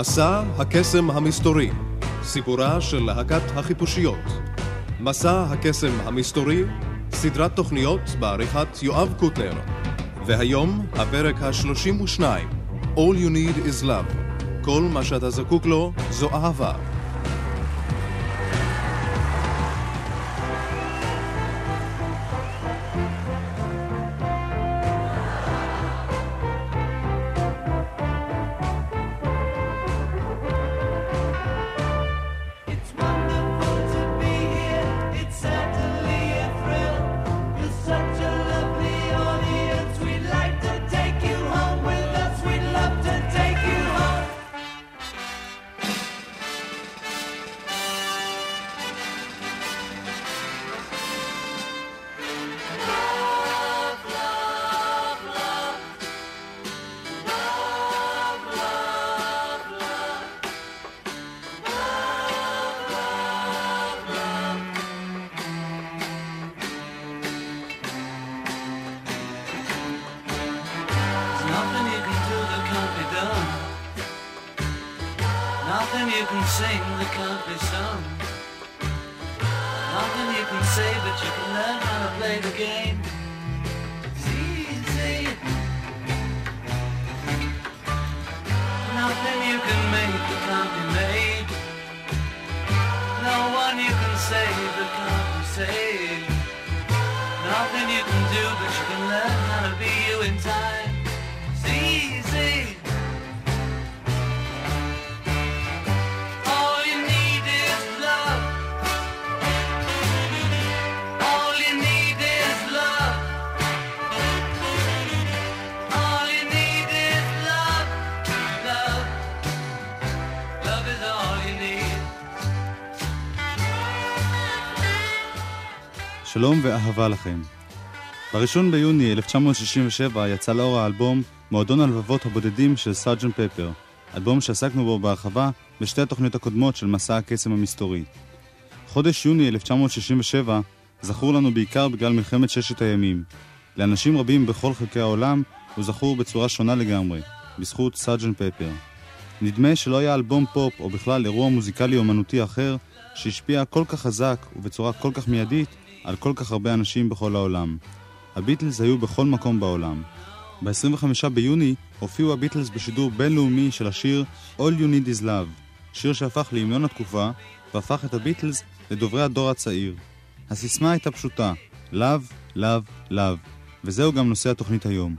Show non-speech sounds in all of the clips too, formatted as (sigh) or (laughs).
מסע הקסם המסתורי, סיפורה של להקת החיפושיות. מסע הקסם המסתורי, סדרת תוכניות בעריכת יואב קוטנר. והיום הפרק ה-32, All You Need is Love. כל מה שאתה זקוק לו זו אהבה. שלום ואהבה לכם. ב-1 ביוני 1967 יצא לאור האלבום מועדון הלבבות הבודדים של סארג'נט פפר, אלבום שעסקנו בו בהרחבה בשתי התוכניות הקודמות של מסע הקסם המסתורי. חודש יוני 1967 זכור לנו בעיקר בגלל מלחמת ששת הימים. לאנשים רבים בכל חלקי העולם הוא זכור בצורה שונה לגמרי, בזכות סארג'נט פפר. נדמה שלא היה אלבום פופ או בכלל אירוע מוזיקלי אומנותי אחר שהשפיע כל כך חזק ובצורה כל כך מיידית על כל כך הרבה אנשים בכל העולם. הביטלס היו בכל מקום בעולם. ב-25 ביוני הופיעו הביטלס בשידור בינלאומי של השיר All You Need Is Love, שיר שהפך להמנון התקופה והפך את הביטלס לדוברי הדור הצעיר. הסיסמה הייתה פשוטה, Love, Love, Love, וזהו גם נושא התוכנית היום.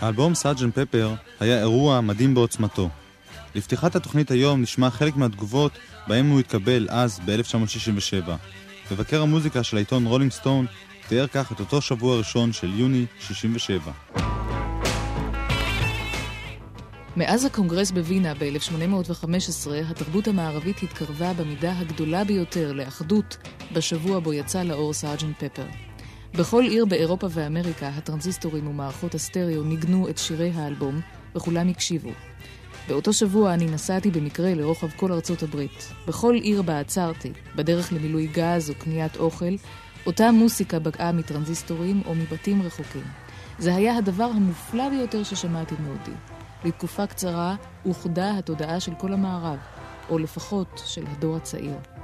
האלבום סארג'נט פפר היה אירוע מדהים בעוצמתו. לפתיחת התוכנית היום נשמע חלק מהתגובות בהם הוא התקבל אז ב-1967. מבקר המוזיקה של העיתון רולינג סטון תיאר כך את אותו שבוע ראשון של יוני 67. מאז הקונגרס בווינה ב-1815, התרבות המערבית התקרבה במידה הגדולה ביותר לאחדות בשבוע בו יצא לאור סארג'נט פפר. בכל עיר באירופה ואמריקה, הטרנזיסטורים ומערכות הסטריאו ניגנו את שירי האלבום, וכולם הקשיבו. באותו שבוע אני נסעתי במקרה לרוחב כל ארצות הברית. בכל עיר בה עצרתי, בדרך למילוי גז או קניית אוכל, אותה מוסיקה בקעה מטרנזיסטורים או מבתים רחוקים. זה היה הדבר המופלא ביותר ששמעתי מעודי. לתקופה קצרה אוחדה התודעה של כל המערב, או לפחות של הדור הצעיר.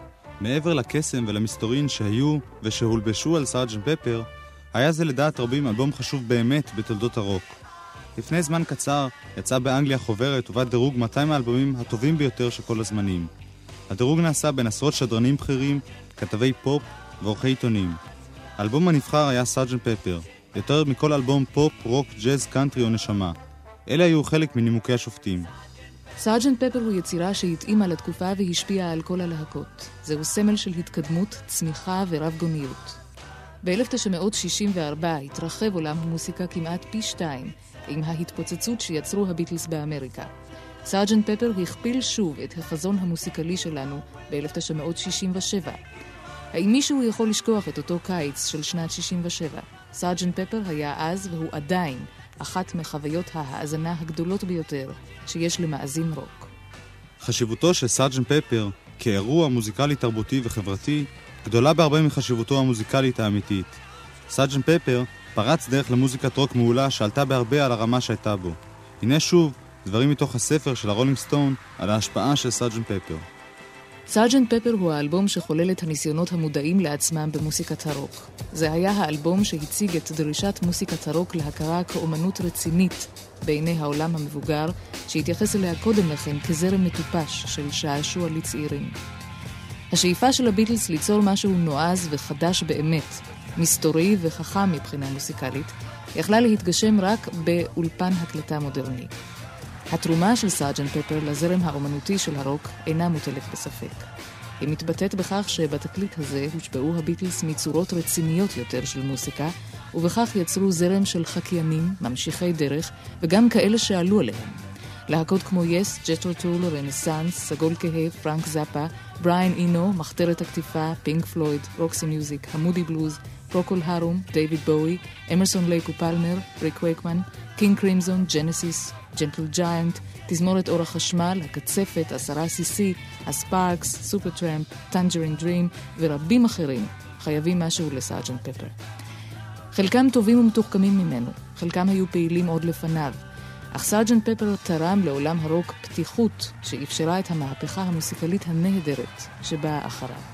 מעבר לקסם ולמסתורין שהיו ושהולבשו על סארג'נט פפר, היה זה לדעת רבים אלבום חשוב באמת בתולדות הרוק. לפני זמן קצר יצאה באנגליה חוברת ובה דירוג 200 האלבומים הטובים ביותר של כל הזמנים. הדירוג נעשה בין עשרות שדרנים בכירים, כתבי פופ ועורכי עיתונים. האלבום הנבחר היה סארג'נט פפר, יותר מכל אלבום פופ, רוק, ג'אז, קאנטרי או נשמה. אלה היו חלק מנימוקי השופטים. סארג'נט פפר הוא יצירה שהתאימה לתקופה והשפיעה על כל הלהקות. זהו סמל של התקדמות, צמיחה ורב גוניות. ב-1964 התרחב עולם המוסיקה כמעט פי שתיים, עם ההתפוצצות שיצרו הביטלס באמריקה. סארג'נט פפר הכפיל שוב את החזון המוסיקלי שלנו ב-1967. האם מישהו יכול לשכוח את אותו קיץ של שנת 67? סארג'נט פפר היה אז, והוא עדיין, אחת מחוויות ההאזנה הגדולות ביותר שיש למאזין רוק. חשיבותו של סארג'נט פפר כאירוע מוזיקלי תרבותי וחברתי גדולה בהרבה מחשיבותו המוזיקלית האמיתית. סארג'נט פפר פרץ דרך למוזיקת רוק מעולה שעלתה בהרבה על הרמה שהייתה בו. הנה שוב דברים מתוך הספר של הרולינג סטון על ההשפעה של סארג'נט פפר. סארג'נט פפר הוא האלבום שחולל את הניסיונות המודעים לעצמם במוסיקת הרוק. זה היה האלבום שהציג את דרישת מוסיקת הרוק להכרה כאומנות רצינית בעיני העולם המבוגר, שהתייחס אליה קודם לכן כזרם מטופש של שעשוע לצעירים. השאיפה של הביטלס ליצור משהו נועז וחדש באמת, מסתורי וחכם מבחינה מוסיקלית, יכלה להתגשם רק באולפן הקלטה מודרני. התרומה של סארג'נט פפר לזרם האומנותי של הרוק אינה מוטלת בספק. היא מתבטאת בכך שבתקליט הזה הושפעו הביטלס מצורות רציניות יותר של מוסיקה, ובכך יצרו זרם של חקיינים, ממשיכי דרך, וגם כאלה שעלו עליהם. להקות כמו יס, ג'טרו טול, רנסאנס, סגול כהה, פרנק זאפה, בריאן אינו, מחתרת הקטיפה, פינק פלויד, רוקסי מיוזיק, המודי בלוז, פרוקול הרום, דייוויד בואי, אמרסון לייק ופלמר, ריק וייקמן, קינג קרימזון, ג'נסיס, ג'נטל ג'יינט, תזמורת אור החשמל, הקצפת, עשרה CC, הספארקס, סופר טראמפ, טנג'רין דרים ורבים אחרים חייבים משהו לסארג'נט פפר. חלקם טובים ומתוחכמים ממנו, חלקם היו פעילים עוד לפניו, אך סארג'נט פפר תרם לעולם הרוק פתיחות שאפשרה את המהפכה המוסיקלית הנהדרת שבאה אחריו.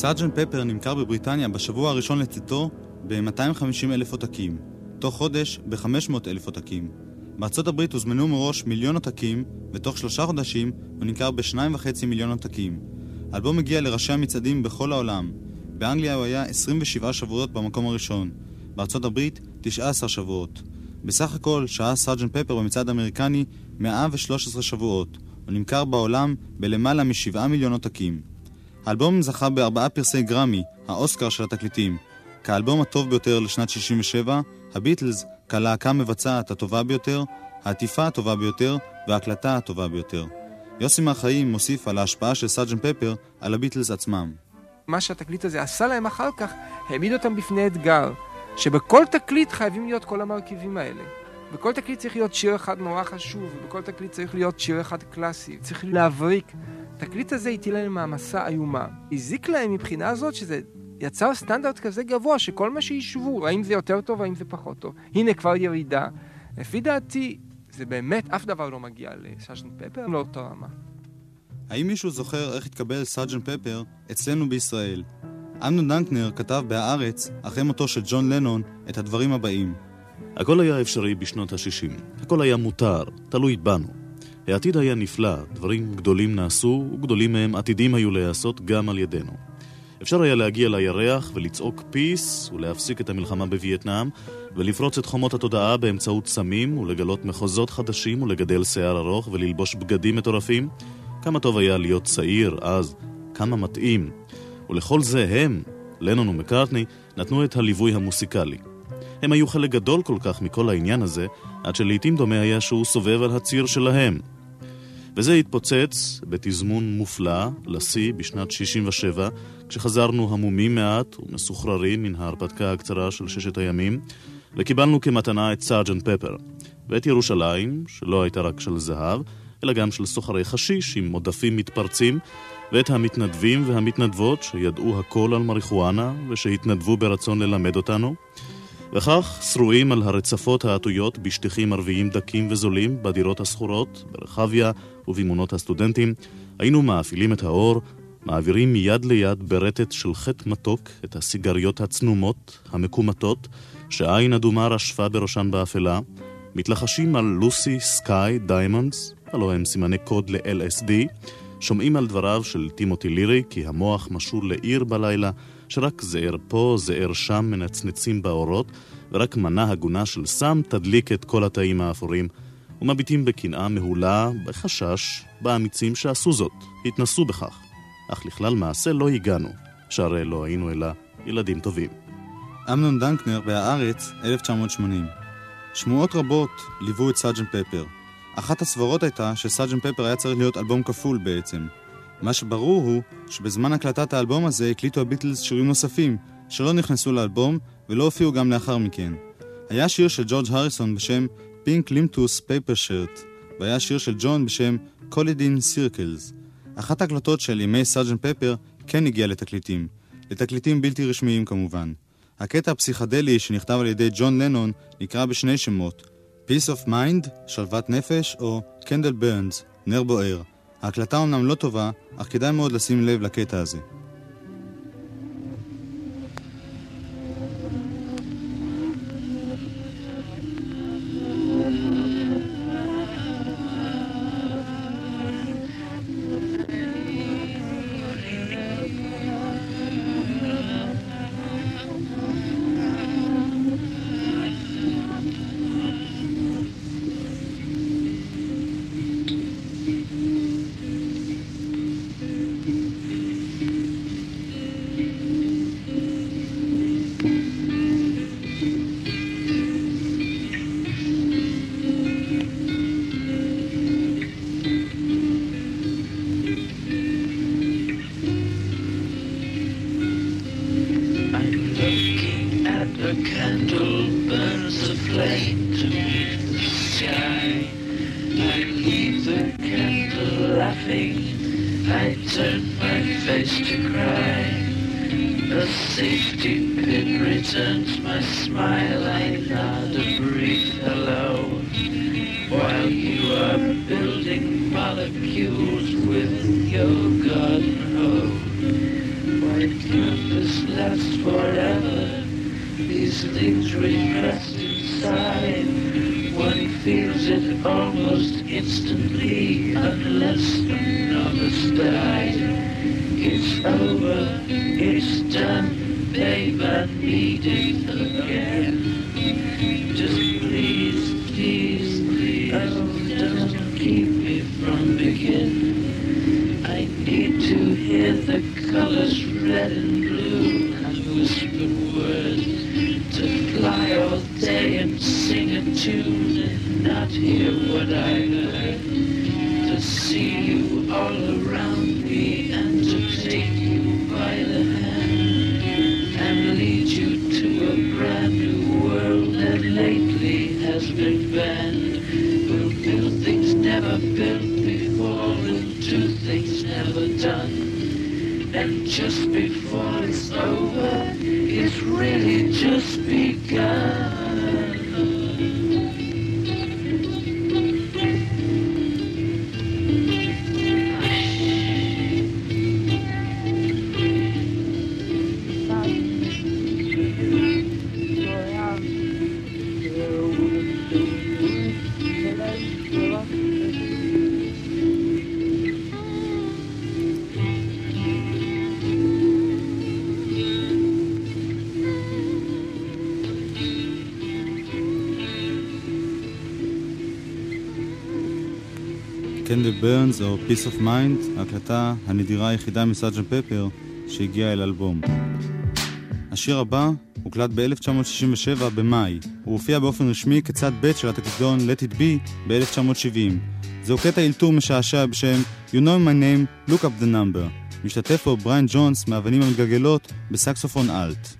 סארג'נט פפר נמכר בבריטניה בשבוע הראשון לצאתו ב-250 אלף עותקים, תוך חודש ב-500 אלף עותקים. בארצות הברית הוזמנו מראש מיליון עותקים, ותוך שלושה חודשים הוא נמכר ב-2.5 מיליון עותקים. האלבום הגיע לראשי המצעדים בכל העולם. באנגליה הוא היה 27 שבועות במקום הראשון, בארצות הברית 19 שבועות. בסך הכל שהה סארג'נט פפר במצעד האמריקני 113 שבועות. הוא נמכר בעולם בלמעלה מ-7 מיליון עותקים. האלבום זכה בארבעה פרסי גרמי, האוסקר של התקליטים. כאלבום הטוב ביותר לשנת 67, הביטלס כלהקה מבצעת הטובה ביותר, העטיפה הטובה ביותר וההקלטה הטובה ביותר. יוסי מהחיים מוסיף על ההשפעה של סארג'נט פפר על הביטלס עצמם. מה שהתקליט הזה עשה להם אחר כך, העמיד אותם בפני אתגר, שבכל תקליט חייבים להיות כל המרכיבים האלה. בכל תקליט צריך להיות שיר אחד נורא חשוב, ובכל תקליט צריך להיות שיר אחד קלאסי, צריך להבריק. התקליט הזה הטיל להם מעמסה איומה. הזיק להם מבחינה הזאת שזה יצר סטנדרט כזה גבוה שכל מה שישבו, האם זה יותר טוב, האם זה פחות טוב. הנה כבר ירידה. לפי דעתי, זה באמת, אף דבר לא מגיע לסאז'נט פפר לאותה רמה. האם מישהו זוכר איך התקבל סארג'נט פפר אצלנו בישראל? אמנון דנקנר כתב בהארץ, אחרי מותו של ג'ון לנון, את הדברים הבאים: הכל היה אפשרי בשנות ה-60. הכל היה מותר, תלוי בנו. העתיד היה נפלא, דברים גדולים נעשו, וגדולים מהם עתידים היו להיעשות גם על ידינו. אפשר היה להגיע לירח ולצעוק פיס ולהפסיק את המלחמה בווייטנאם ולפרוץ את חומות התודעה באמצעות סמים ולגלות מחוזות חדשים ולגדל שיער ארוך וללבוש בגדים מטורפים. כמה טוב היה להיות צעיר אז, כמה מתאים. ולכל זה הם, לנון ומקארטני, נתנו את הליווי המוסיקלי. הם היו חלק גדול כל כך מכל העניין הזה, עד שלעיתים דומה היה שהוא סובב על הציר שלהם. וזה התפוצץ בתזמון מופלא לשיא בשנת 67, כשחזרנו המומים מעט ומסוחררים מן ההרפתקה הקצרה של ששת הימים, וקיבלנו כמתנה את סארג'נט פפר, ואת ירושלים, שלא הייתה רק של זהב, אלא גם של סוחרי חשיש עם עודפים מתפרצים, ואת המתנדבים והמתנדבות שידעו הכל על מריחואנה ושהתנדבו ברצון ללמד אותנו, וכך, שרועים על הרצפות העטויות בשטיחים ערביים דקים וזולים בדירות השכורות, ברחביה ובמעונות הסטודנטים, היינו מאפילים את האור, מעבירים מיד ליד ברטט של חטא מתוק את הסיגריות הצנומות, המקומטות, שעין אדומה רשפה בראשן באפלה, מתלחשים על Lucy sky diamonds, הלוא הם סימני קוד ל-LSD, שומעים על דבריו של טימותי לירי כי המוח משול לעיר בלילה, שרק זעיר פה, זעיר שם מנצנצים באורות, ורק מנה הגונה של סם תדליק את כל התאים האפורים, ומביטים בקנאה מהולה, בחשש, באמיצים שעשו זאת, התנסו בכך. אך לכלל מעשה לא הגענו, שהרי לא היינו אלא ילדים טובים. אמנון דנקנר בהארץ, 1980. שמועות רבות ליוו את סארג'נט פפר. אחת הסברות הייתה שסארג'נט פפר היה צריך להיות אלבום כפול בעצם. מה שברור הוא שבזמן הקלטת האלבום הזה הקליטו הביטלס שירים נוספים שלא נכנסו לאלבום ולא הופיעו גם לאחר מכן. היה שיר של ג'ורג' הריסון בשם Pink Litmus Paper Shirt והיה שיר של ג'ון בשם Colliding Circles. אחת ההקלטות של ימי סארג'נט פפר כן הגיעה לתקליטים. לתקליטים בלתי רשמיים כמובן. הקטע הפסיכדלי שנכתב על ידי ג'ון לנון נקרא בשני שמות Peace of Mind, שלוות נפש, או Candle Burns, נר בוער. ההקלטה אומנם לא טובה, אך כדאי מאוד לשים לב לקטע הזה. died. It's over, it's done, they but need it again. Just please, please, please, oh, don't keep me from beginning. I need to hear the colors red and blue. Peace of Mind, ההקלטה הנדירה היחידה מסאג'ן פפר שהגיעה אל אלבום. השיר הבא הוקלט ב-1967 במאי. הוא הופיע באופן רשמי כצד ב' של התקדון Let It Be ב-1970. זהו קטע אלתור משעשע בשם You know my name, look up the number. משתתף בו בריין ג'ונס מאבנים המתגלגלות בסקסופון אלט.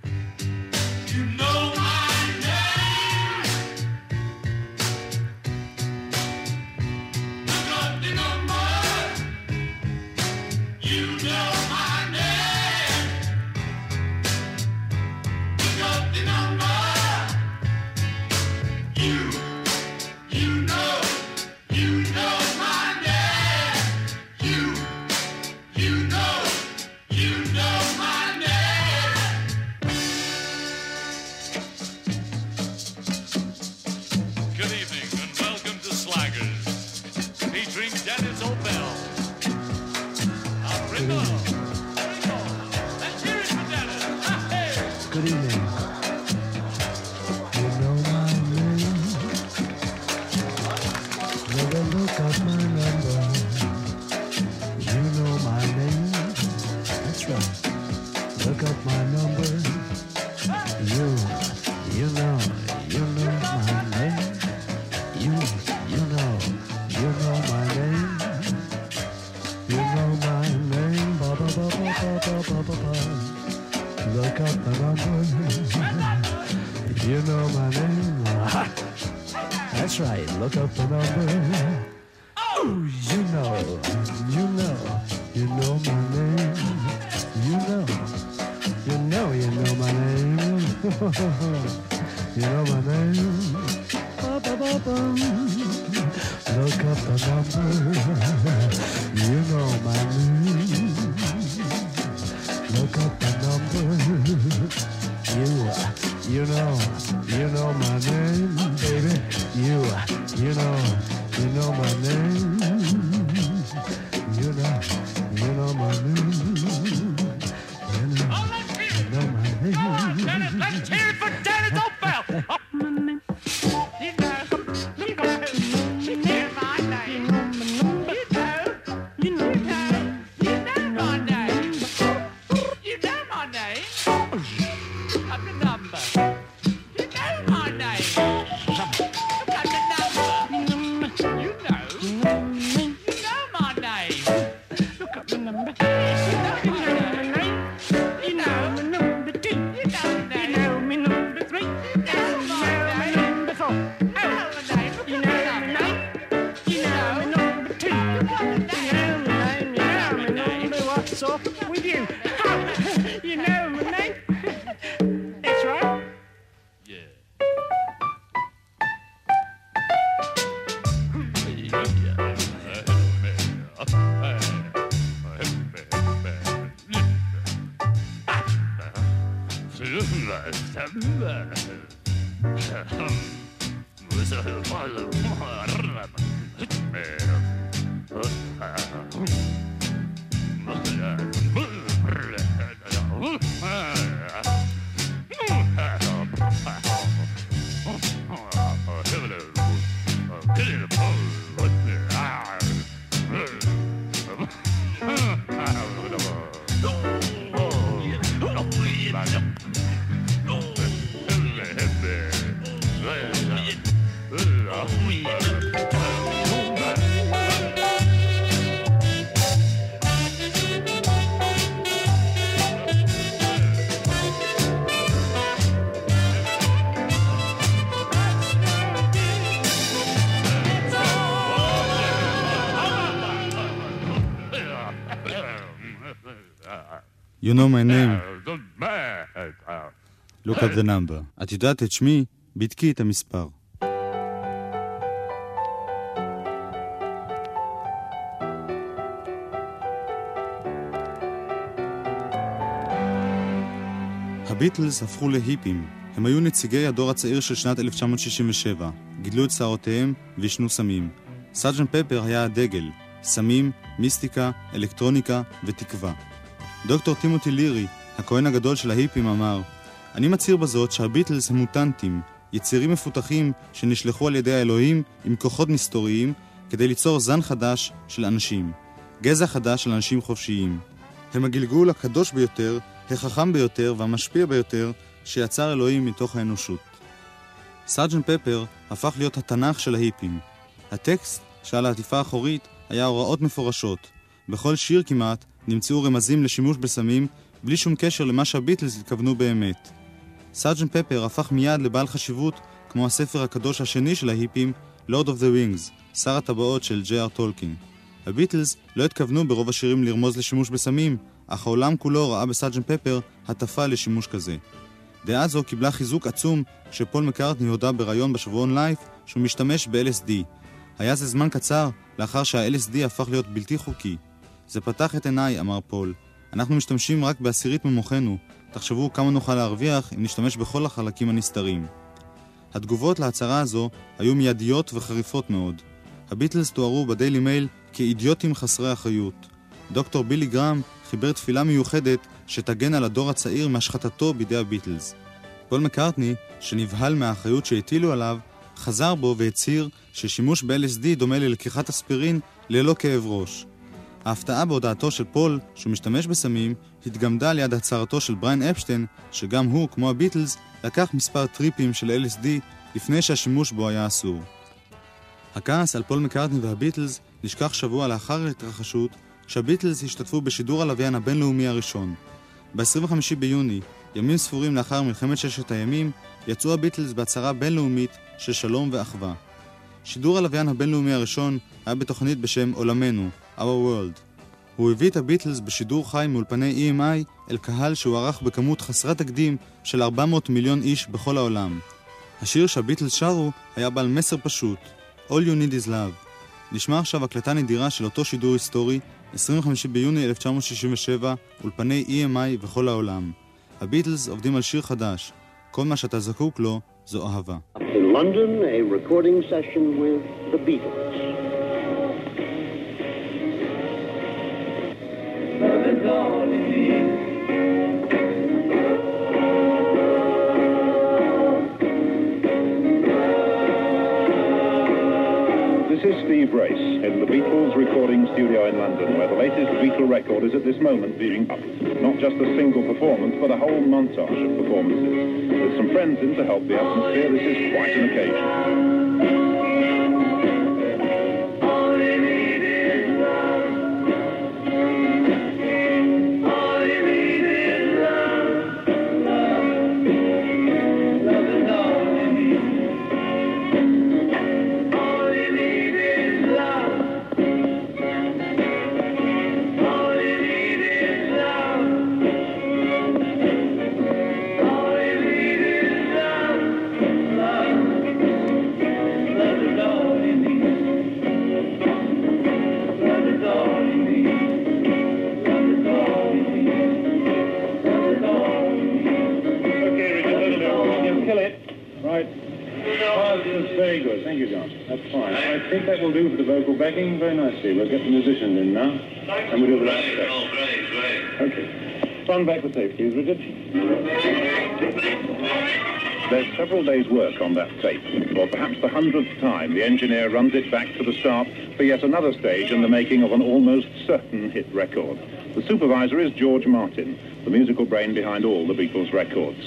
You know my name, look at the number. את יודעת את שמי? בדקי את המספר. הביטלס הפכו להיפים. הם היו נציגי הדור הצעיר של שנת 1967, גידלו את שערותיהם ועישנו סמים. סארג'נט פפר היה הדגל, סמים, מיסטיקה, אלקטרוניקה ותקווה. דוקטור טימותי לירי, הכהן הגדול של ההיפים, אמר אני מצהיר בזאת שהביטלס הם מוטנטים, יצירים מפותחים שנשלחו על ידי האלוהים עם כוחות מסתוריים כדי ליצור זן חדש של אנשים, גזע חדש של אנשים חופשיים. הם הגלגול הקדוש ביותר, החכם ביותר והמשפיע ביותר שיצר אלוהים מתוך האנושות. סארג'נט פפר הפך להיות התנ"ך של ההיפים. הטקסט שעל העטיפה האחורית היה הוראות מפורשות. בכל שיר כמעט נמצאו רמזים לשימוש בסמים בלי שום קשר למה שהביטלס התכוונו באמת. סארג'נט פפר הפך מיד לבעל חשיבות כמו הספר הקדוש השני של ההיפים, Lord of the Rings, שר הטבעות של ג'י.אר טולקין. הביטלס לא התכוונו ברוב השירים לרמוז לשימוש בסמים, אך העולם כולו ראה בסארג'נט פפר הטפה לשימוש כזה. דעה זו קיבלה חיזוק עצום כשפול מקארטני הודה בריאיון בשבועון לייף שהוא משתמש ב-LSD. היה זה זמן קצר לאחר שה-LSD הפך להיות בלתי חוקי. זה פתח את עיניי, אמר פול. אנחנו משתמשים רק בעשירית ממוחנו. תחשבו כמה נוכל להרוויח אם נשתמש בכל החלקים הנסתרים. התגובות להצהרה הזו היו מיידיות וחריפות מאוד. הביטלס תוארו בדיילי מייל כאידיוטים חסרי אחריות. דוקטור בילי גרם חיבר תפילה מיוחדת שתגן על הדור הצעיר מהשחתתו בידי הביטלס. פול מקארטני, שנבהל מהאחריות שהטילו עליו, חזר בו והצהיר ששימוש ב-LSD דומה ללקיחת אספירין ללא כאב ראש. ההפתעה בהודעתו של פול, שהוא משתמש בסמים, התגמדה ליד הצהרתו של בריין אפשטיין, שגם הוא, כמו הביטלס, לקח מספר טריפים של LSD לפני שהשימוש בו היה אסור. הכעס על פול מקארטני והביטלס נשכח שבוע לאחר ההתרחשות, כשהביטלס השתתפו בשידור הלוויין הבינלאומי הראשון. ב-25 ביוני, ימים ספורים לאחר מלחמת ששת הימים, יצאו הביטלס בהצהרה בינלאומית של שלום ואחווה. שידור הלוויין הבינלאומי הראשון היה בתוכנית בשם עולמנו, Our World. הוא הביא את הביטלס בשידור חי מאולפני EMI אל קהל שהוערך בכמות חסרת תקדים של 400 מיליון איש בכל העולם. השיר שהביטלס שרו היה בעל מסר פשוט, All You Need Is Love. נשמע עכשיו הקלטה נדירה של אותו שידור היסטורי, 25 ביוני 1967, אולפני EMI וכל העולם. הביטלס עובדים על שיר חדש, כל מה שאתה זקוק לו זו אהבה. In London, a recording session with the Beatles. This is Steve Race in the Beatles recording studio in London, where the latest Beatle record is at this moment being up. Not just a single performance, but a whole montage of performances. With some friends in to help the atmosphere, this is quite an occasion. Very. We'll get the musicians in now, and we'll do the last step. Oh, great, great. Okay. Run back the tape, please, Richard. There's several days' work on that tape. For perhaps the hundredth time, the engineer runs it back to the start for yet another stage in the making of an almost certain hit record. The supervisor is George Martin, the musical brain behind all the Beatles records.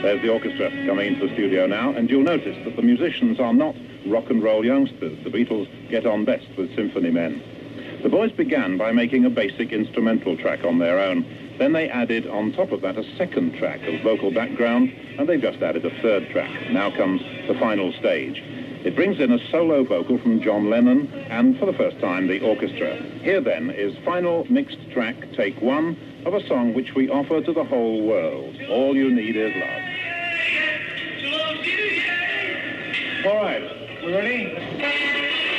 There's the orchestra coming into the studio now, and you'll notice that the musicians are not rock and roll youngsters. The Beatles get on best with symphony men. The boys began by making a basic instrumental track on their own. Then they added on top of that a second track of vocal background, and they've just added a third track. Now comes the final stage. It brings in a solo vocal from John Lennon, and for the first time, the orchestra. Here then is final mixed track, take one, of a song which we offer to the whole world. All you need is love. All right, we're ready?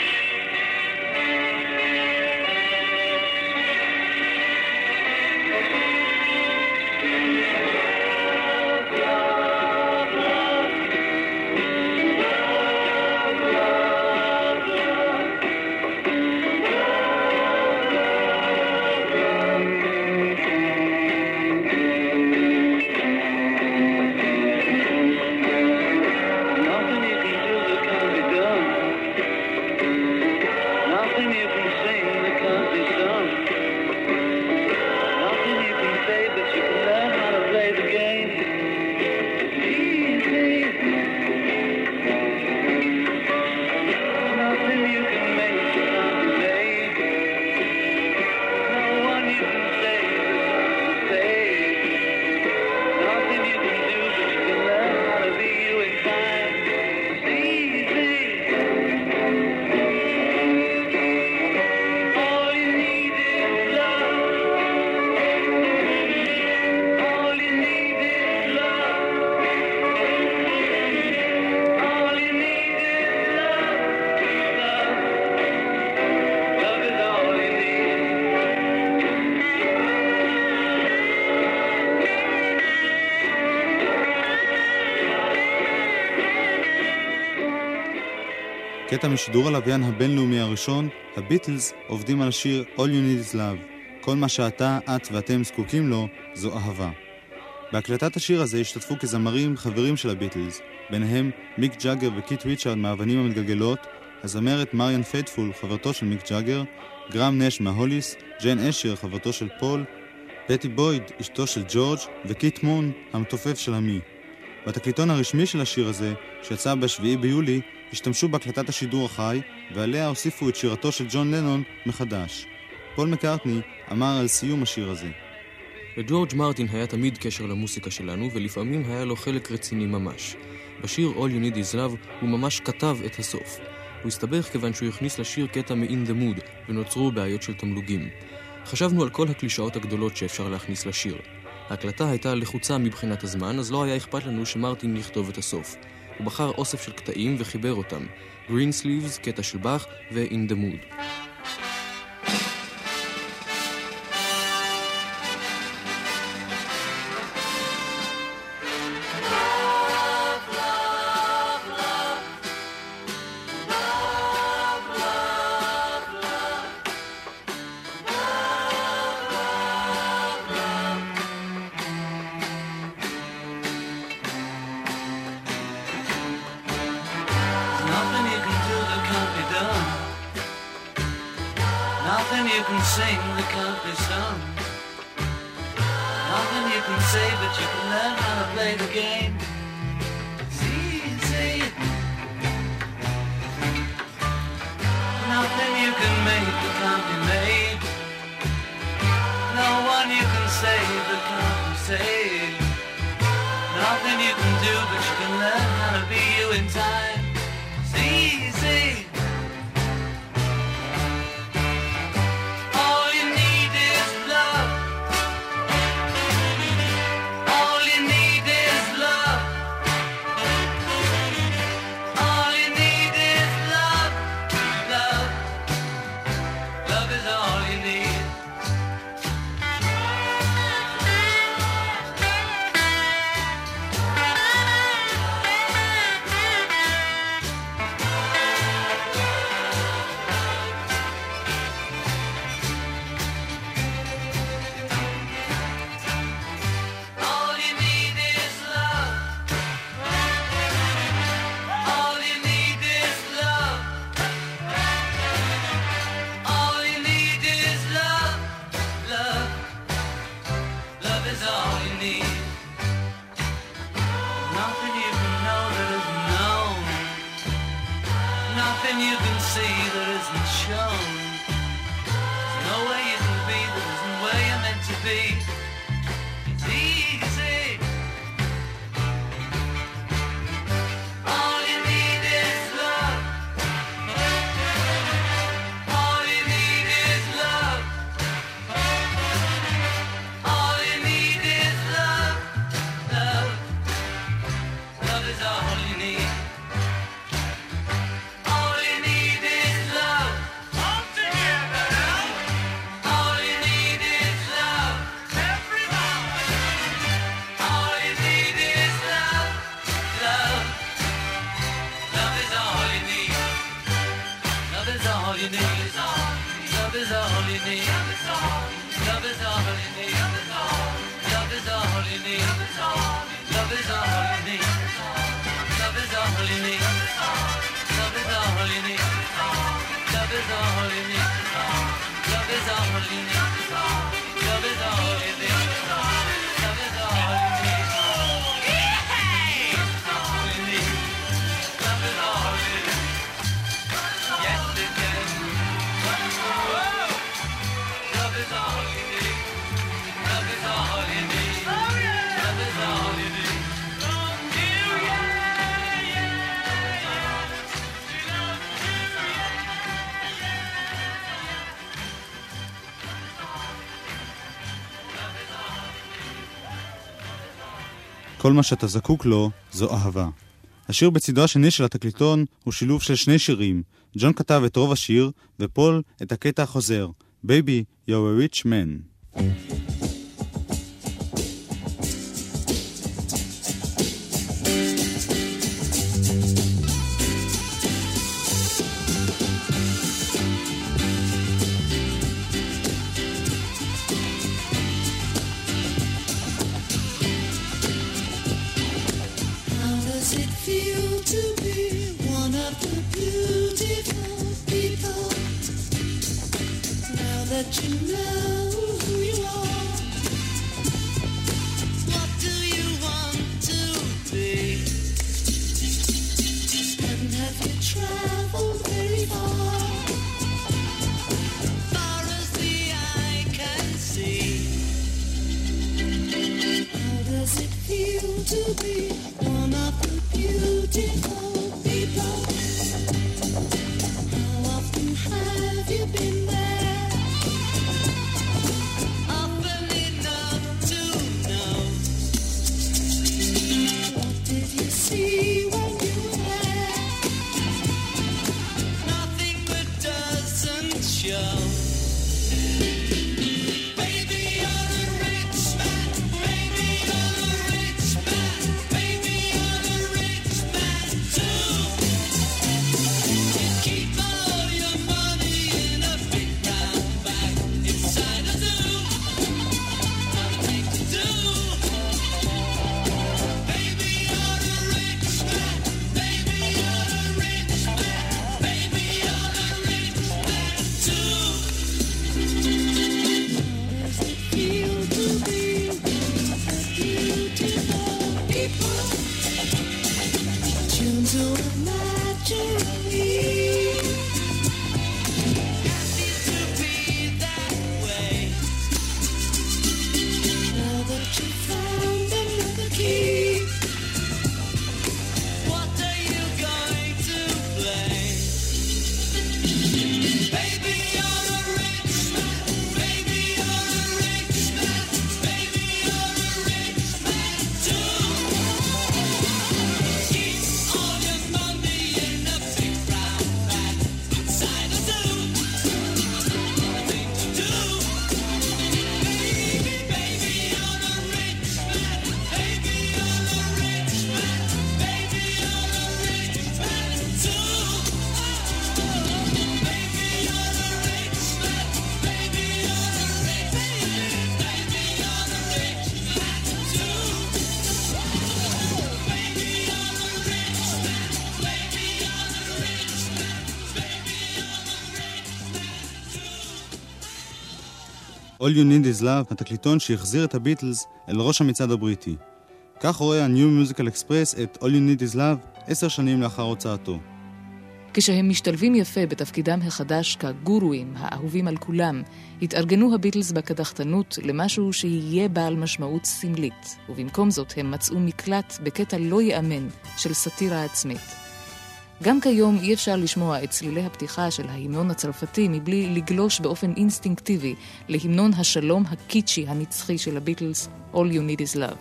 קטע משידור הלוויין הבינלאומי הראשון, הביטלס עובדים על השיר All You Need is Love. כל מה שאתה, את ואתם זקוקים לו, זו אהבה. בהקלטת השיר הזה השתתפו כזמרים חברים של הביטלס, ביניהם מיק ג'אגר וקיט ריצ'רד מהאבנים המתגלגלות, הזמרת מריאן פייטפול, חברתו של מיק ג'אגר, גרם נש מהוליס, ג'יין אשר, חברתו של פול, פטי בויד, אשתו של ג'ורג', וקיט מון, המתופף של המי. בתקליטון הרשמי של השיר הזה, שיצא ב-7 ביולי, השתמשו בהקלטת השידור החי, ועליה הוסיפו את שירתו של ג'ון לנון מחדש. פול מקארטני אמר על סיום השיר הזה. לג'ורג' מרטין היה תמיד קשר למוסיקה שלנו, ולפעמים היה לו חלק רציני ממש. בשיר All You Need Is Love הוא ממש כתב את הסוף. הוא הסתבך כיוון שהוא הכניס לשיר קטע מ-In the Mood, ונוצרו בעיות של תמלוגים. חשבנו על כל הקלישאות הגדולות שאפשר להכניס לשיר. ההקלטה הייתה לחוצה מבחינת הזמן, אז לא היה אכפת לנו שמרטין יכתוב את הסוף. הוא בחר אוסף של קטעים וחיבר אותם. Green Sleeves, קטע של באך ו-In the Mood. כל מה שאתה זקוק לו זו אהבה. השיר בצידו השני של התקליטון הוא שילוב של שני שירים. ג'ון כתב את רוב השיר, ופול את הקטע החוזר, Baby, you're a rich man. All You Need Is Love, התקליטון שהחזיר את הביטלס אל ראש המצעד הבריטי. כך רואה ה-New Musical Express את All You Need Is Love עשר שנים לאחר הוצאתו. כשהם משתלבים יפה בתפקידם החדש כגורואים האהובים על כולם, התארגנו הביטלס בקדחתנות למשהו שיהיה בעל משמעות סמלית, ובמקום זאת הם מצאו מקלט בקטע לא ייאמן של סאטירה עצמית. גם כיום אי אפשר לשמוע את צלילי הפתיחה של ההמנון הצרפתי מבלי לגלוש באופן אינסטינקטיבי להמנון השלום הקיצ'י הנצחי של הביטלס, All You Need Is Love.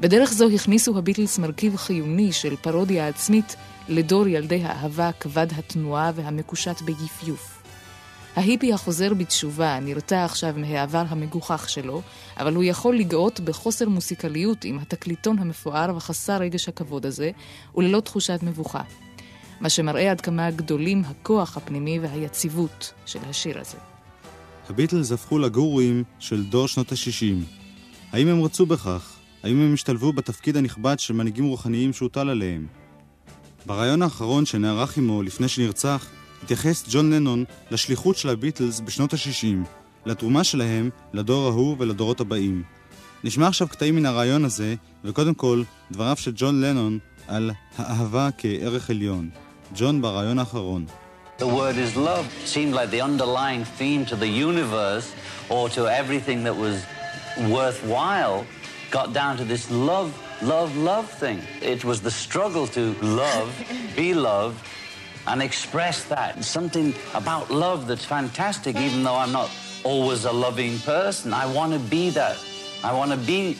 בדרך זו הכניסו הביטלס מרכיב חיוני של פרודיה עצמית לדור ילדי האהבה כבד התנועה והמקושט ביפיוף. ההיפי החוזר בתשובה נרתע עכשיו מהעבר המגוחך שלו, אבל הוא יכול לגאות בחוסר מוסיקליות עם התקליטון המפואר וחסר רגש הכבוד הזה, וללא תחושת מבוכה. מה שמראה עד כמה גדולים הכוח הפנימי והיציבות של השיר הזה. הביטלס הפכו לגורואים של דור שנות ה-60. האם הם רצו בכך? האם הם השתלבו בתפקיד הנכבד של מנהיגים רוחניים שהוטל עליהם? בריאיון האחרון שנערך עמו לפני שנרצח, התייחס ג'ון לנון לשליחות של הביטלס בשנות ה-60, לתרומה שלהם לדור ההוא ולדורות הבאים. נשמע עכשיו קטעים מן הרעיון הזה, וקודם כל, דבריו של ג'ון לנון על האהבה כערך עליון. ג'ון ברעיון האחרון. The word is love. Seemed like the underlying theme to the universe or to everything that was worthwhile got down to this love, love, love thing. It was the struggle to love, (laughs) be loved, and express that. Something about love that's fantastic, even though I'm not always a loving person. I want to be that. I want to be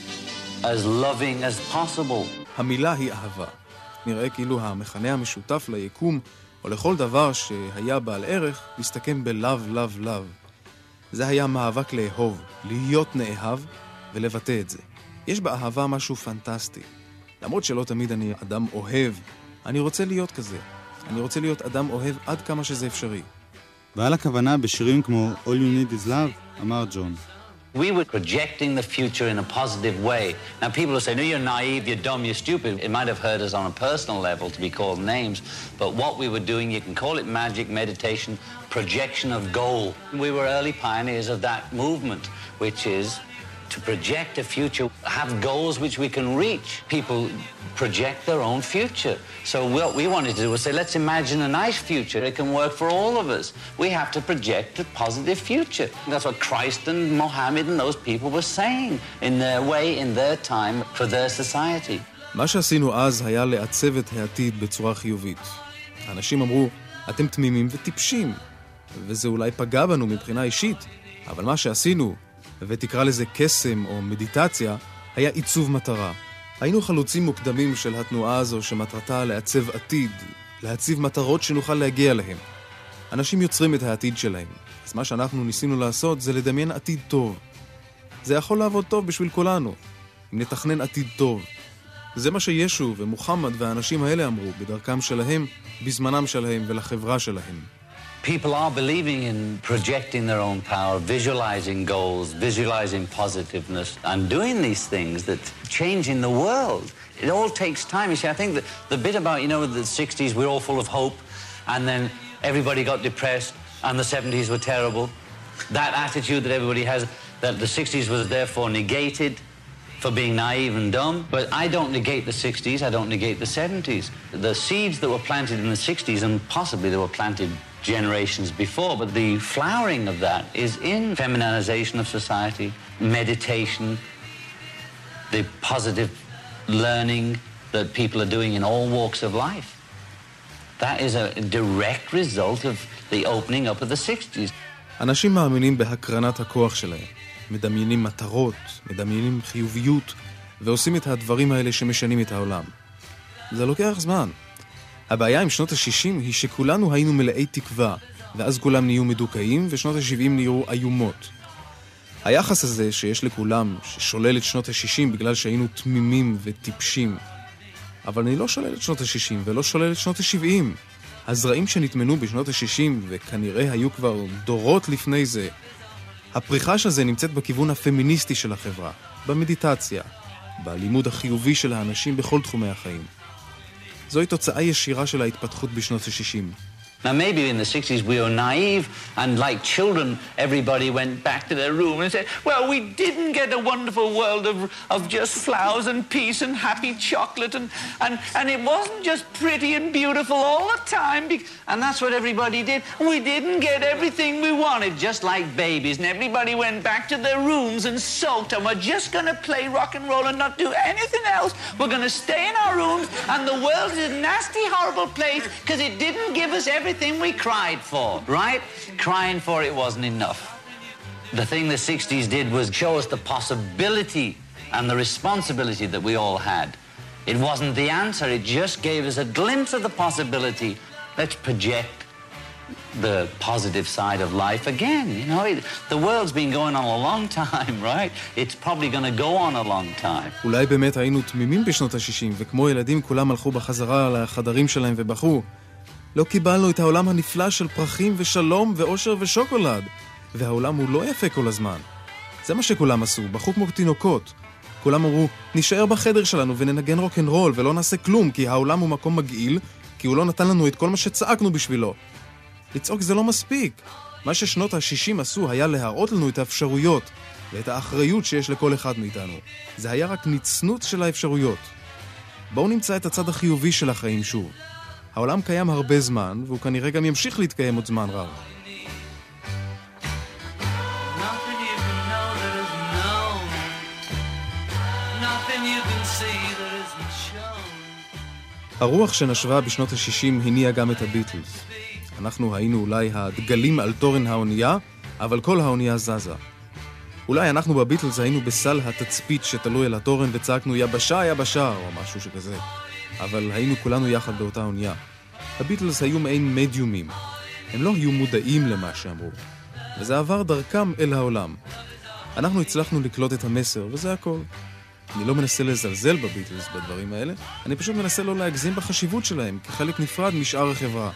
as loving as possible. המילה היא אהבה. נראה כאילו המכנה המשותף ליקום, או לכל דבר שהיה בעל ערך, מסתכם בלאו, לאו, לאו. זה היה מאבק לאהוב, להיות נאהב ולבטא את זה. יש באהבה משהו פנטסטי. למרות שלא תמיד אני אדם אוהב, אני רוצה להיות כזה. אני רוצה להיות אדם אוהב עד כמה שזה אפשרי. ועל הכוונה בשירים כמו All You Need Is Love, אמר ג'ון. We were projecting the future in a positive way. Now, people will say, no, you're naive, you're dumb, you're stupid. It might have hurt us on a personal level to be called names, but what we were doing, you can call it magic, meditation, projection of goal. We were early pioneers of that movement, which is to project a future, have goals which we can reach. People project their own future. So what we wanted to do was say, let's imagine a nice future. It can work for all of us. We have to project a positive future. That's what Christ and Mohammed and those people were saying in their way, in their time, for their society. מה שעשינו אז היה לעצב את העתיד בצורה חיובית. האנשים אמרו, אתם תמימים וטיפשים, וזה אולי פגע בנו מבחינה אישית, אבל מה שעשינו, ותקרא לזה קסם או מדיטציה, היה עיצוב מטרה. היינו חלוצים מוקדמים של התנועה הזו שמטרתה לעצב עתיד, להציב מטרות שנוכל להגיע להן. אנשים יוצרים את העתיד שלהם, אז מה שאנחנו ניסינו לעשות זה לדמיין עתיד טוב. זה יכול לעבוד טוב בשביל כולנו, אם נתכנן עתיד טוב. זה מה שישו ומוחמד והאנשים האלה אמרו בדרכם שלהם, בזמנם שלהם ולחברה שלהם. People are believing in projecting their own power, visualizing goals, visualizing positiveness, and doing these things that changing the world. It all takes time. You see, I think that the bit about, you know, the 60s, we're all full of hope, and then everybody got depressed, and the 70s were terrible. That attitude that everybody has, that the 60s was therefore negated for being naive and dumb. But I don't negate the 60s, I don't negate the 70s. The seeds that were planted in the 60s, and possibly they were planted generations before, but the flowering of that is in feminization of society, meditation, the positive learning that people are doing in all walks of life. That is a direct result of the opening up of the 60s. אנשים מאמינים בהקרנת הכוח שלהם, מדמיינים מטרות, מדמיינים חיוביות, ועושים את הדברים האלה שמשנים את העולם. זה לוקח זמן. הבעיה עם שנות ה-60 היא שכולנו היינו מלאי תקווה, ואז כולם נהיו מדוכאים, ושנות ה-70 נהיו איומות. היחס הזה שיש לכולם, ששולל את שנות ה-60 בגלל שהיינו תמימים וטיפשים. אבל אני לא שולל את שנות ה-60 ולא שולל את שנות ה-70. הזרעים שנטמנו בשנות ה-60, וכנראה היו כבר דורות לפני זה, הפריחה של זה נמצאת בכיוון הפמיניסטי של החברה, במדיטציה, בלימוד החיובי של האנשים בכל תחומי החיים. זוהי תוצאה ישירה של ההתפתחות בשנות ה-60. Now, maybe in the 60s we were naive, and like children, everybody went back to their room and said, Well, we didn't get a wonderful world of, of just flowers and peace and happy chocolate, and, and, and it wasn't just pretty and beautiful all the time. And that's what everybody did. We didn't get everything we wanted, just like babies, and everybody went back to their rooms and sulked, and we're just going to play rock and roll and not do anything else. We're going to stay in our rooms, and the world is a nasty, horrible place because it didn't give us everything we cried for, right? Crying for it wasn't enough. The thing the 60s did was show us the possibility and the responsibility that we all had. It wasn't the answer, it just gave us a glimpse of the possibility. Let's project the positive side of life again. You know, it, the world's been going on a long time, right? It's probably going to go on a long time. אולי באמת היינו תמימים בשנות ה-60, וכמו ילדים כולם הלכו בחזרה לחדרים שלהם ובכו. לא קיבלנו את העולם הנפלא של פרחים ושלום ואושר ושוקולד. והעולם הוא לא יפה כל הזמן. זה מה שכולם עשו, בכו כמו תינוקות. כולם אמרו, נישאר בחדר שלנו וננגן רוקנרול ולא נעשה כלום, כי העולם הוא מקום מגעיל, כי הוא לא נתן לנו את כל מה שצעקנו בשבילו. לצעוק זה לא מספיק. מה ששנות ה-60 עשו היה להראות לנו את האפשרויות ואת האחריות שיש לכל אחד מאיתנו. זה היה רק נצנות של האפשרויות. בואו נמצא את הצד החיובי של החיים שוב. העולם קיים הרבה זמן, והוא כנראה גם ימשיך להתקיים עוד זמן רב. הרוח שנשבה בשנות ה-60 הניעה גם את הביטלס. אנחנו היינו אולי הדגלים על תורן האונייה, אבל כל האונייה זזה. אולי אנחנו בביטלס היינו בסל התצפית שתלוי על התורן וצעקנו יבשה יבשה או משהו שכזה. אבל היינו כולנו יחד באותה אונייה. הביטלס היו מעין מדיומים. הם לא היו מודעים למה שאמרו. וזה עבר דרכם אל העולם. אנחנו הצלחנו לקלוט את המסר, וזה הכל. אני לא מנסה לזלזל בביטלס בדברים האלה, אני פשוט מנסה לא להגזים בחשיבות שלהם כחלק נפרד משאר החברה.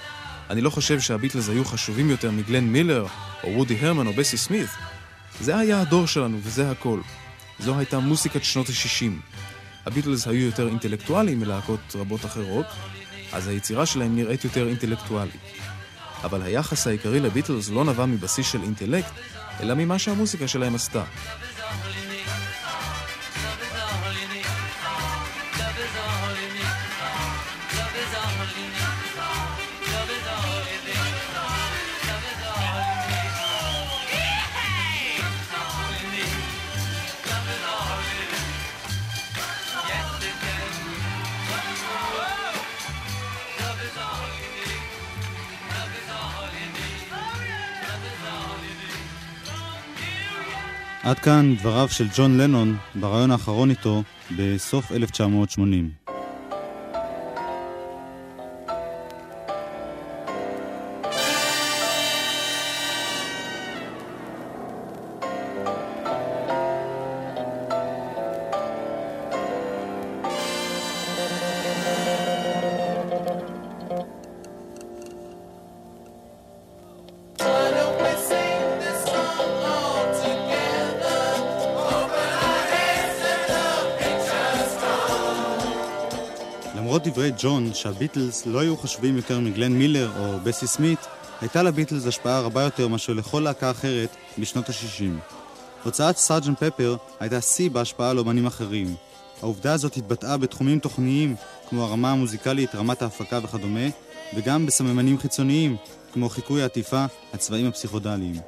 אני לא חושב שהביטלס היו חשובים יותר מגלן מילר, או וודי הרמן, או בסי סמית. זה היה הדור שלנו, וזה הכל. זו הייתה מוסיקת שנות ה-60. הביטלס היו יותר אינטלקטואליים מלהקות רבות אחרות, אז היצירה שלהם נראית יותר אינטלקטואלית. אבל היחס העיקרי לביטלס לא נבע מבסיס של אינטלקט, אלא ממה שהמוסיקה שלהם עשתה. עד כאן דבריו של ג'ון לנון בריאיון האחרון איתו בסוף 1980. ג'ון שהביטלס לא היו חשובים יותר מגלן מילר או בסי סמית, הייתה לביטלס השפעה רבה יותר מאשר לכל להקה אחרת בשנות ה-60. הוצאת סארג'נט פפר הייתה שיא בהשפעה על אומנים אחרים. העובדה הזאת התבטאה בתחומים תוכניים כמו הרמה המוזיקלית, רמת ההפקה וכדומה, וגם בסממנים חיצוניים כמו חיקוי העטיפה, הצבעים הפסיכודליים.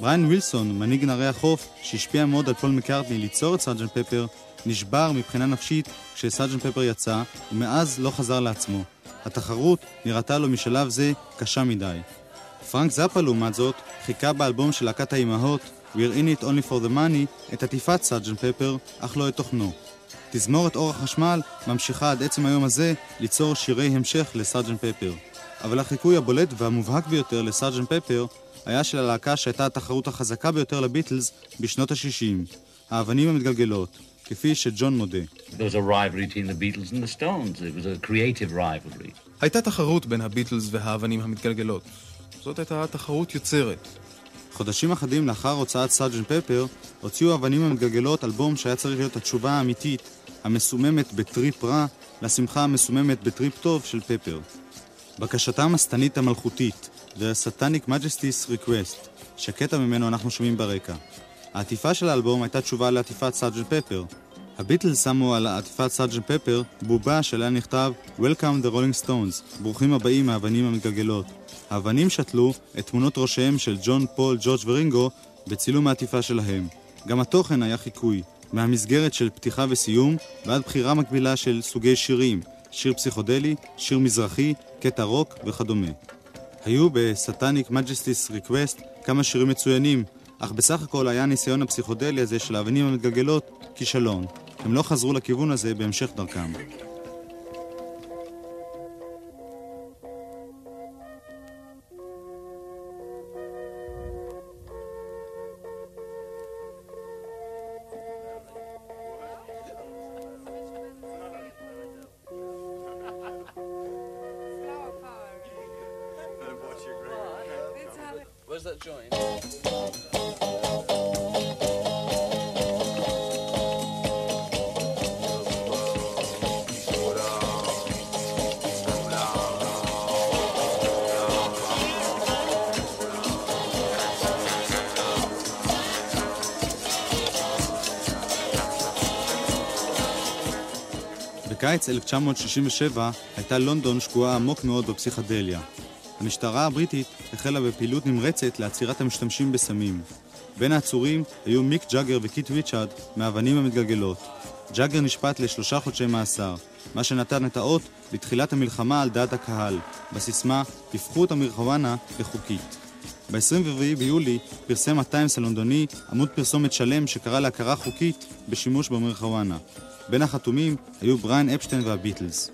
בריאן ווילסון, מנהיג נערי החוף, שהשפיע מאוד על פול מקארטני ליצור את סארג'נט פפר, נשבר מבחינה נפשית כשסארג'נט פפר יצא, ומאז לא חזר לעצמו. התחרות נראתה לו משלב זה קשה מדי. פרנק זאפה לעומת זאת, חיכה באלבום של להקת האימהות, We're in it only for the money, את עטיפת סארג'נט פפר, אך לא את תוכנו. תזמורת אור החשמל ממשיכה עד עצם היום הזה ליצור שירי המשך לסארג'נט פפר. אבל החיקוי הבולט והמובהק ביותר לסארג'נט פפר היה של הלהקה שהייתה התחרות החזקה ביותר לביטלס בשנות ה-60, האבנים המתגלגלות, כפי שג'ון מודה. There was a rivalry between the Beatles and the Stones. It was a creative rivalry. הייתה תחרות בין הביטלס והאבנים המתגלגלות. זאת הייתה תחרות יוצרת. חודשים אחדים לאחר הוצאת סארג'נט פפר, הוציאו האבנים המתגלגלות אלבום שהיה צריך להיות התשובה האמיתית, המסוממת בטריפ רע, לשמחה המסוממת בטריפ טוב של פפר. בקשתם השטנית המלכותית, Their Satanic Majesties Request, שקטע ממנו אנחנו שומעים ברקע. העטיפה של האלבום הייתה תשובה לעטיפת סארג'נט פפר. הביטלס שמו על עטיפת סארג'נט פפר בובה שעליה נכתב Welcome the Rolling Stones, ברוכים הבאים מהאבנים המתגלגלות. האבנים שתלו את תמונות ראשיהם של ג'ון, פול, ג'ורג' ורינגו בצילום העטיפה שלהם. גם התוכן היה חיקוי, מהמסגרת של פתיחה וסיום ועד בחירה מקבילה של סוגי שירים, שיר פסיכודלי, שיר מזרחי, קטע רוק וכדומה. היו ב Satanic Majesties Request כמה שירים מצוינים, אך בסך הכל היה הניסיון הפסיכודלי הזה של האבנים המתגלגלות כישלון. הם לא חזרו לכיוון הזה בהמשך דרכם. בקיץ 1967 הייתה לונדון שקועה עמוק מאוד בפסיכדליה. המשטרה הבריטית החלה בפעילות נמרצת לעצירת המשתמשים בסמים. בין העצורים היו מיק ג'אגר וקיט ריצ'ארד מהאבנים המתגלגלות. ג'אגר נשפט לשלושה חודשי מאסר, מה שנתן את האות לתחילת המלחמה על דעת הקהל, בסיסמה "הפכו את המרחואנה לחוקית". ב-24 ביולי פרסם הטיימס הלונדוני עמוד פרסומת שלם שקרא להכרה חוקית בשימוש במרחואנה. בין החתומים היו בריין אפשטיין והביטלס.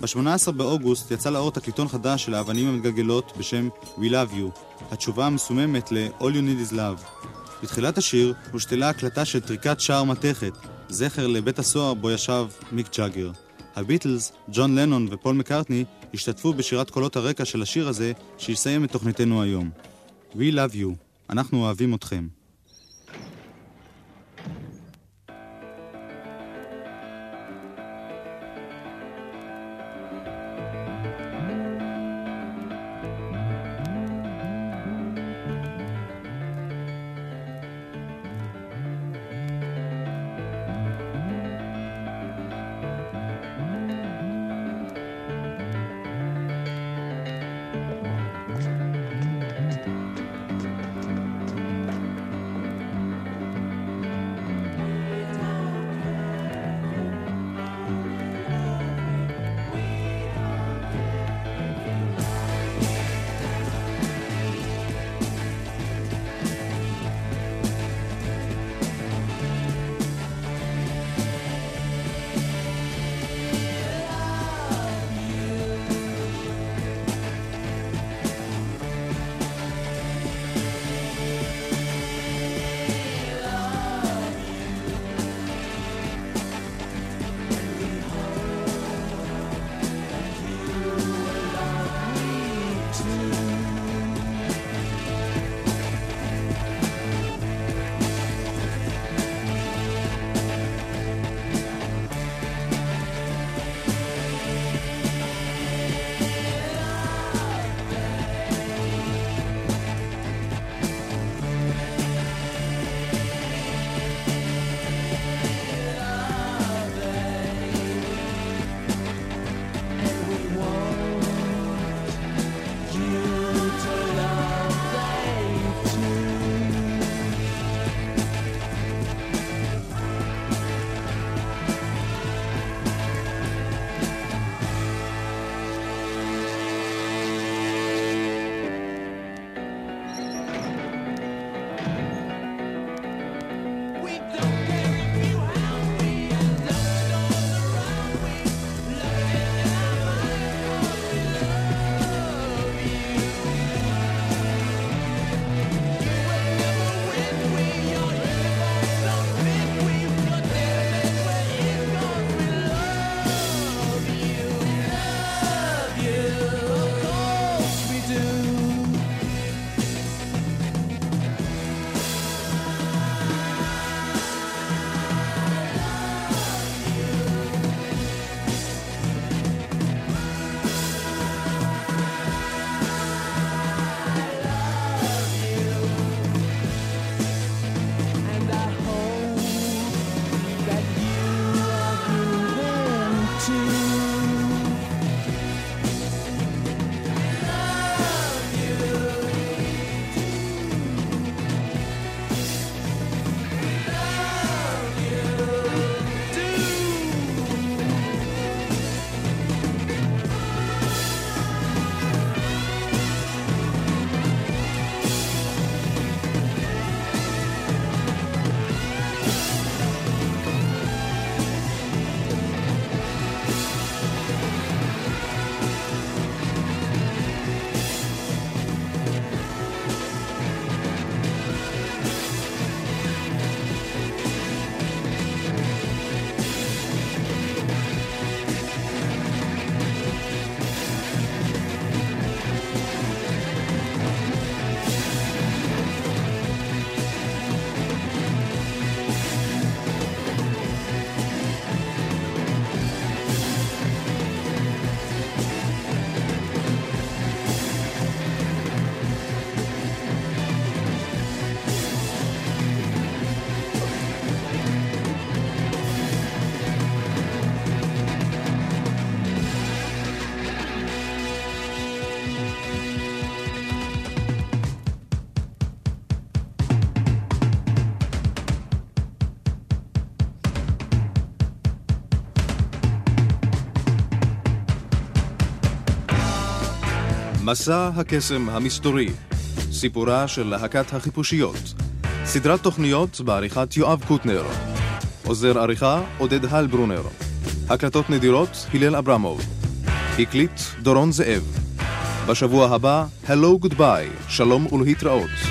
ב-18 באוגוסט יצא לאור תקליטון חדש של האבנים המתגלגלות בשם We Love You, התשובה המסוממת ל-All You Need Is Love. בתחילת השיר הושתלה הקלטה של טריקת שער מתכת, זכר לבית הסוהר בו ישב מיק ג'אגר. הביטלס, ג'ון לנון ופול מקארטני השתתפו בשירת קולות הרקע של השיר הזה, שיסיים את תוכניתנו היום. We Love You, אנחנו אוהבים אתכם. מסע הקסם המסתורי, סיפורה של להקת החיפושיות, סדרת תוכניות בעריכת יואב קוטנר, עוזר עריכה עודד הלברונר, הקלטות נדירות הלל אברמוב, הקליט דורון זאב. בשבוע הבא, Hello Goodbye, שלום ולהתראות.